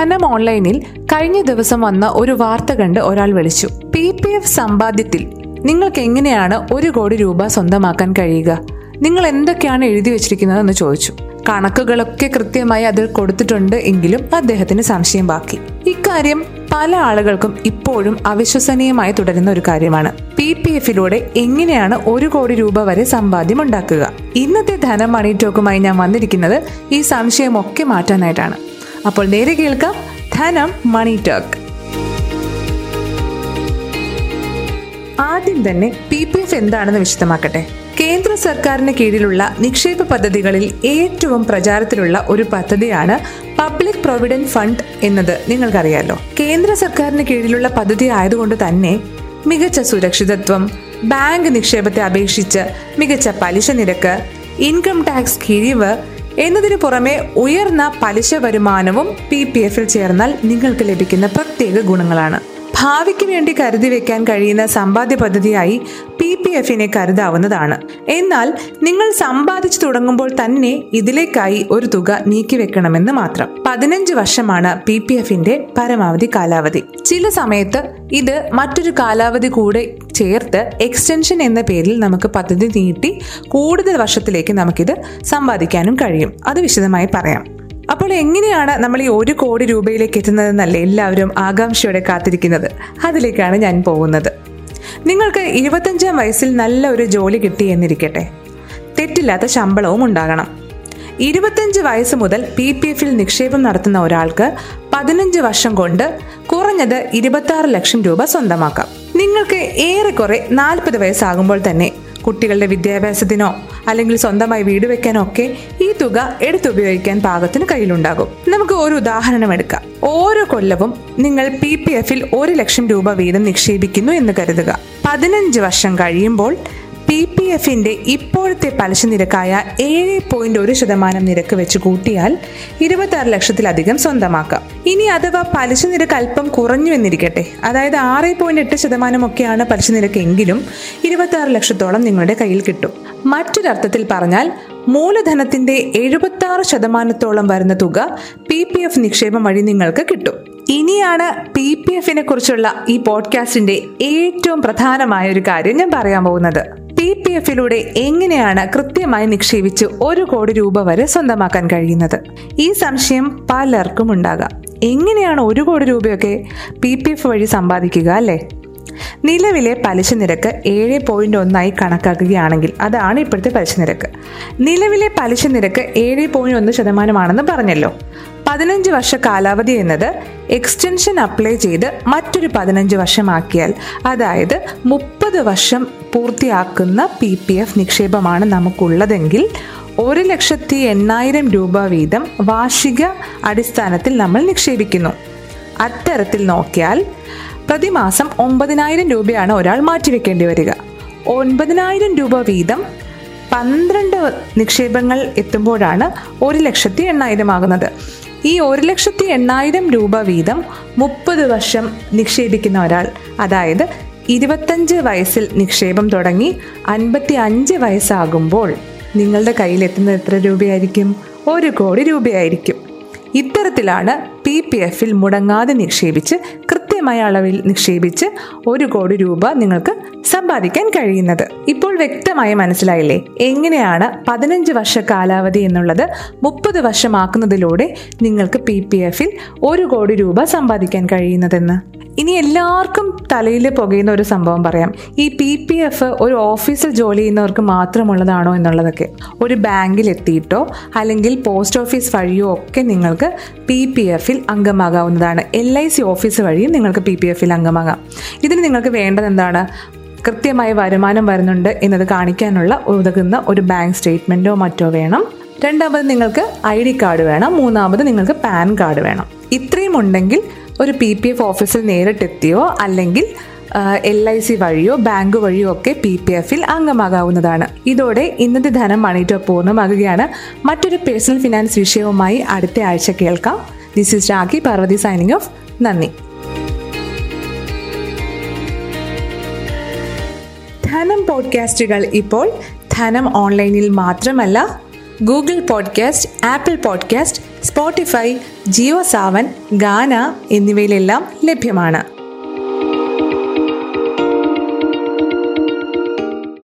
ധനം ഓൺലൈനിൽ കഴിഞ്ഞ ദിവസം വന്ന ഒരു വാർത്ത കണ്ട് ഒരാൾ വിളിച്ചു. പി പി എഫ് സമ്പാദ്യത്തിൽ നിങ്ങൾക്ക് എങ്ങനെയാണ് ഒരു കോടി രൂപ സ്വന്തമാക്കാൻ കഴിയുക? നിങ്ങൾ എന്തൊക്കെയാണ് എഴുതി വെച്ചിരിക്കുന്നതെന്ന് ചോദിച്ചു. കണക്കുകളൊക്കെ കൃത്യമായി അതിൽ കൊടുത്തിട്ടുണ്ട് എങ്കിലും അദ്ദേഹത്തിന് സംശയം ബാക്കി. ഇക്കാര്യം പല ആളുകൾക്കും ഇപ്പോഴും അവിശ്വസനീയമായി തുടരുന്ന ഒരു കാര്യമാണ്. പി പി എഫിലൂടെ എങ്ങനെയാണ് ഒരു കോടി രൂപ വരെ സമ്പാദ്യം ഉണ്ടാക്കുക? ഇന്നത്തെ ധനം മണി ടോക്കുമായി ഞാൻ വന്നിരിക്കുന്നത് ഈ സംശയമൊക്കെ മാറ്റാനായിട്ടാണ്. അപ്പോൾ നേരെ കേൾക്കാം ധനം മണി ടോക്ക്. ആദ്യം തന്നെ പി പി എഫ് എന്താണെന്ന് വിശദമാക്കട്ടെ. കേന്ദ്ര സർക്കാരിന് കീഴിലുള്ള നിക്ഷേപ പദ്ധതികളിൽ ഏറ്റവും പ്രചാരത്തിലുള്ള ഒരു പദ്ധതിയാണ് പബ്ലിക് പ്രൊവിഡന്റ് ഫണ്ട് എന്നത്. നിങ്ങൾക്കറിയാലോ കേന്ദ്ര സർക്കാരിന് കീഴിലുള്ള പദ്ധതി ആയതുകൊണ്ട് തന്നെ മികച്ച സുരക്ഷിതത്വം ബാങ്ക് നിക്ഷേപത്തെ അപേക്ഷിച്ച് മികച്ച പലിശ നിരക്ക് ഇൻകം ടാക്സ് കിഴിവ് എന്നതിനു പുറമെ ഉയർന്ന പലിശ വരുമാനവും പി പി എഫിൽ ചേർന്നാൽ നിങ്ങൾക്ക് ലഭിക്കുന്ന പ്രത്യേക ഗുണങ്ങളാണ്. ഭാവിക്ക് വേണ്ടി കരുതി വെക്കാൻ കഴിയുന്ന സമ്പാദ്യ പദ്ധതിയായി പി എഫിനെ കരുതാവുന്നതാണ്. എന്നാൽ നിങ്ങൾ സമ്പാദിച്ചു തുടങ്ങുമ്പോൾ തന്നെ ഇതിലേക്കായി ഒരു തുക നീക്കിവെക്കണമെന്ന് മാത്രം. പതിനഞ്ച് വർഷമാണ് പി പി എഫിന്റെ പരമാവധി കാലാവധി. ചില സമയത്ത് ഇത് മറ്റൊരു കാലാവധി കൂടെ ചേർത്ത് എക്സ്റ്റൻഷൻ എന്ന പേരിൽ നമുക്ക് പദ്ധതി നീട്ടി കൂടുതൽ വർഷത്തിലേക്ക് നമുക്കിത് സമ്പാദിക്കാനും കഴിയും. അത് വിശദമായി പറയാം. അപ്പോൾ എങ്ങനെയാണ് നമ്മൾ ഈ ഒരു കോടി രൂപയിലേക്ക് എത്തുന്നതെന്നല്ലേ എല്ലാവരും ആകാംക്ഷയോടെ കാത്തിരിക്കുന്നത്? അതിലേക്കാണ് ഞാൻ പോകുന്നത്. നിങ്ങൾക്ക് ഇരുപത്തഞ്ചാം വയസ്സിൽ നല്ല ഒരു ജോലി കിട്ടി എന്നിരിക്കട്ടെ. തെറ്റില്ലാത്ത ശമ്പളവും ഉണ്ടാകണം. ഇരുപത്തഞ്ച് വയസ്സ് മുതൽ പി പി എഫിൽ നിക്ഷേപം നടത്തുന്ന ഒരാൾക്ക് പതിനഞ്ച് വർഷം കൊണ്ട് കുറഞ്ഞത് ഇരുപത്തി ലക്ഷം രൂപ സ്വന്തമാക്കാം. നിങ്ങൾക്ക് ഏറെക്കുറെ നാൽപ്പത് വയസ്സാകുമ്പോൾ തന്നെ കുട്ടികളുടെ വിദ്യാഭ്യാസത്തിനോ അല്ലെങ്കിൽ സ്വന്തമായി വീട് വെക്കാനോ ഒക്കെ ഈ തുക എടുത്തുപയോഗിക്കാൻ പാകത്തിന് കയ്യിലുണ്ടാകും. നമുക്ക് ഒരു ഉദാഹരണം എടുക്കാം. ഓരോ കൊല്ലവും നിങ്ങൾ പി പി എഫിൽ ഒരു ലക്ഷം രൂപ വീതം നിക്ഷേപിക്കുന്നു എന്ന് കരുതുക. പതിനഞ്ച് വർഷം കഴിയുമ്പോൾ പി പി എഫിന്റെ ഇപ്പോഴത്തെ പലിശ നിരക്കായ ഏഴ് പോയിന്റ് ഒരു ശതമാനം നിരക്ക് വെച്ച് കൂട്ടിയാൽ ഇരുപത്തി ആറ് ലക്ഷത്തിലധികം സ്വന്തമാക്കാം. ഇനി അഥവാ പലിശ നിരക്ക് അല്പം കുറഞ്ഞു എന്നിരിക്കട്ടെ അതായത് ആറ് പോയിന്റ് എട്ട് ശതമാനമൊക്കെയാണ് പലിശ നിരക്കെങ്കിലും ഇരുപത്തി ആറ് ലക്ഷത്തോളം നിങ്ങളുടെ കയ്യിൽ കിട്ടും. മറ്റൊരർത്ഥത്തിൽ പറഞ്ഞാൽ മൂലധനത്തിന്റെ എഴുപത്തി ആറ് ശതമാനത്തോളം വരുന്ന തുക പി പി എഫ് നിക്ഷേപം വഴി നിങ്ങൾക്ക് കിട്ടും. ഇനിയാണ് പി പി എഫിനെ കുറിച്ചുള്ള ഈ പോഡ്കാസ്റ്റിന്റെ ഏറ്റവും പ്രധാനമായ ഒരു കാര്യം ഞാൻ പറയാൻ പോകുന്നത്. പി പി എഫിലൂടെ എങ്ങനെയാണ് കൃത്യമായി നിക്ഷേപിച്ച് ഒരു കോടി രൂപ വരെ സ്വന്തമാക്കാൻ കഴിയുന്നത്? ഈ സംശയം പലർക്കും ഉണ്ടാകാം. എങ്ങനെയാണ് ഒരു കോടി രൂപയൊക്കെ പി പി എഫ് വഴി സമ്പാദിക്കുക അല്ലേ? നിലവിലെ പലിശ നിരക്ക് ഏഴ് പോയിന്റ് ഒന്നായി കണക്കാക്കുകയാണെങ്കിൽ അതാണ് ഇപ്പോഴത്തെ പലിശ നിരക്ക്. നിലവിലെ പലിശ നിരക്ക് ഏഴ് പോയിന്റ് ഒന്ന് ശതമാനമാണെന്ന് പറഞ്ഞല്ലോ. പതിനഞ്ച് വർഷ കാലാവധി എന്നത് എക്സ്റ്റൻഷൻ അപ്ലൈ ചെയ്ത് മറ്റൊരു പതിനഞ്ച് വർഷമാക്കിയാൽ അതായത് മുപ്പത് വർഷം പൂർത്തിയാക്കുന്ന പി പി എഫ് നിക്ഷേപമാണ് നമുക്കുള്ളതെങ്കിൽ ഒരു ലക്ഷത്തി എണ്ണായിരം രൂപ വീതം വാർഷിക അടിസ്ഥാനത്തിൽ നമ്മൾ നിക്ഷേപിക്കുന്നു. അത്തരത്തിൽ നോക്കിയാൽ പ്രതിമാസം ഒമ്പതിനായിരം രൂപയാണ് ഒരാൾ മാറ്റിവെക്കേണ്ടി വരിക. ഒൻപതിനായിരം രൂപ വീതം പന്ത്രണ്ട് നിക്ഷേപങ്ങൾ എത്തുമ്പോഴാണ് ഒരു ലക്ഷത്തി എണ്ണായിരം ആകുന്നത്. ഈ ഒരു ലക്ഷത്തി എണ്ണായിരം രൂപ വീതം മുപ്പത് വർഷം നിക്ഷേപിക്കുന്ന ഒരാൾ അതായത് ഇരുപത്തഞ്ച് വയസ്സിൽ നിക്ഷേപം തുടങ്ങി അൻപത്തി അഞ്ച് വയസ്സാകുമ്പോൾ നിങ്ങളുടെ കയ്യിൽ എത്തുന്നത് എത്ര രൂപയായിരിക്കും? ഒരു കോടി രൂപയായിരിക്കും. ഇത്തരത്തിലാണ് പി പി എഫിൽ മുടങ്ങാതെ നിക്ഷേപിച്ച് കൃത്യമായ അളവിൽ നിക്ഷേപിച്ച് ഒരു കോടി രൂപ നിങ്ങൾക്ക് സമ്പാദിക്കാൻ കഴിയുന്നത്. ഇപ്പോൾ വ്യക്തമായി മനസ്സിലായില്ലേ? എങ്ങനെയാണ് പതിനഞ്ച് വർഷ കാലാവധി എന്നുള്ളത് മുപ്പത് വർഷമാക്കുന്നതിലൂടെ നിങ്ങൾക്ക് പി പി എഫിൽ ഒരു കോടി രൂപ സമ്പാദിക്കാൻ കഴിയുന്നതെന്ന്? ഇനി എല്ലാവർക്കും തലയിൽ പുകയുന്ന ഒരു സംഭവം പറയാം. ഈ പി പി എഫ് ഒരു ഓഫീസിൽ ജോലി ചെയ്യുന്നവർക്ക് മാത്രമുള്ളതാണോ എന്നുള്ളതൊക്കെ. ഒരു ബാങ്കിൽ എത്തിയിട്ടോ അല്ലെങ്കിൽ പോസ്റ്റ് ഓഫീസ് വഴിയോ ഒക്കെ നിങ്ങൾക്ക് പി പി എഫിൽ അംഗമാകാവുന്നതാണ്. എൽ ഐ സി ഓഫീസ് വഴിയും നിങ്ങൾക്ക് പി പി എഫിൽ അംഗമാകാം. ഇതിന് നിങ്ങൾക്ക് വേണ്ടത് എന്താണ്? കൃത്യമായ വരുമാനം വരുന്നുണ്ട് എന്നത് കാണിക്കാനുള്ള ഉതകുന്ന ഒരു ബാങ്ക് സ്റ്റേറ്റ്മെന്റോ മറ്റോ വേണം. രണ്ടാമത് നിങ്ങൾക്ക് ഐ ഡി കാർഡ് വേണം. മൂന്നാമത് നിങ്ങൾക്ക് പാൻ കാർഡ് വേണം. ഇത്രയും ഉണ്ടെങ്കിൽ ഒരു പി പി എഫ് ഓഫീസിൽ നേരിട്ടെത്തിയോ അല്ലെങ്കിൽ എൽ ഐ സി വഴിയോ ബാങ്ക് വഴിയോ ഒക്കെ പി പി എഫിൽ അംഗമാകാവുന്നതാണ്. ഇതോടെ ഇന്നത്തെ ധനം മണിറ്റോ പൂർണമാകുകയാണ്. മറ്റൊരു പേഴ്സണൽ ഫിനാൻസ് വിഷയവുമായി അടുത്ത ആഴ്ച കേൾക്കാം. This is Rakhi Parvathi signing off നന്ദി. ധനം പോഡ്കാസ്റ്റുകൾ ഇപ്പോൾ ധനം ഓൺലൈനിൽ മാത്രമല്ല Google podcast Apple podcast Spotify Jio Saavn Gaana എന്നിവയിലെല്ലാം ലഭ്യമാണ്.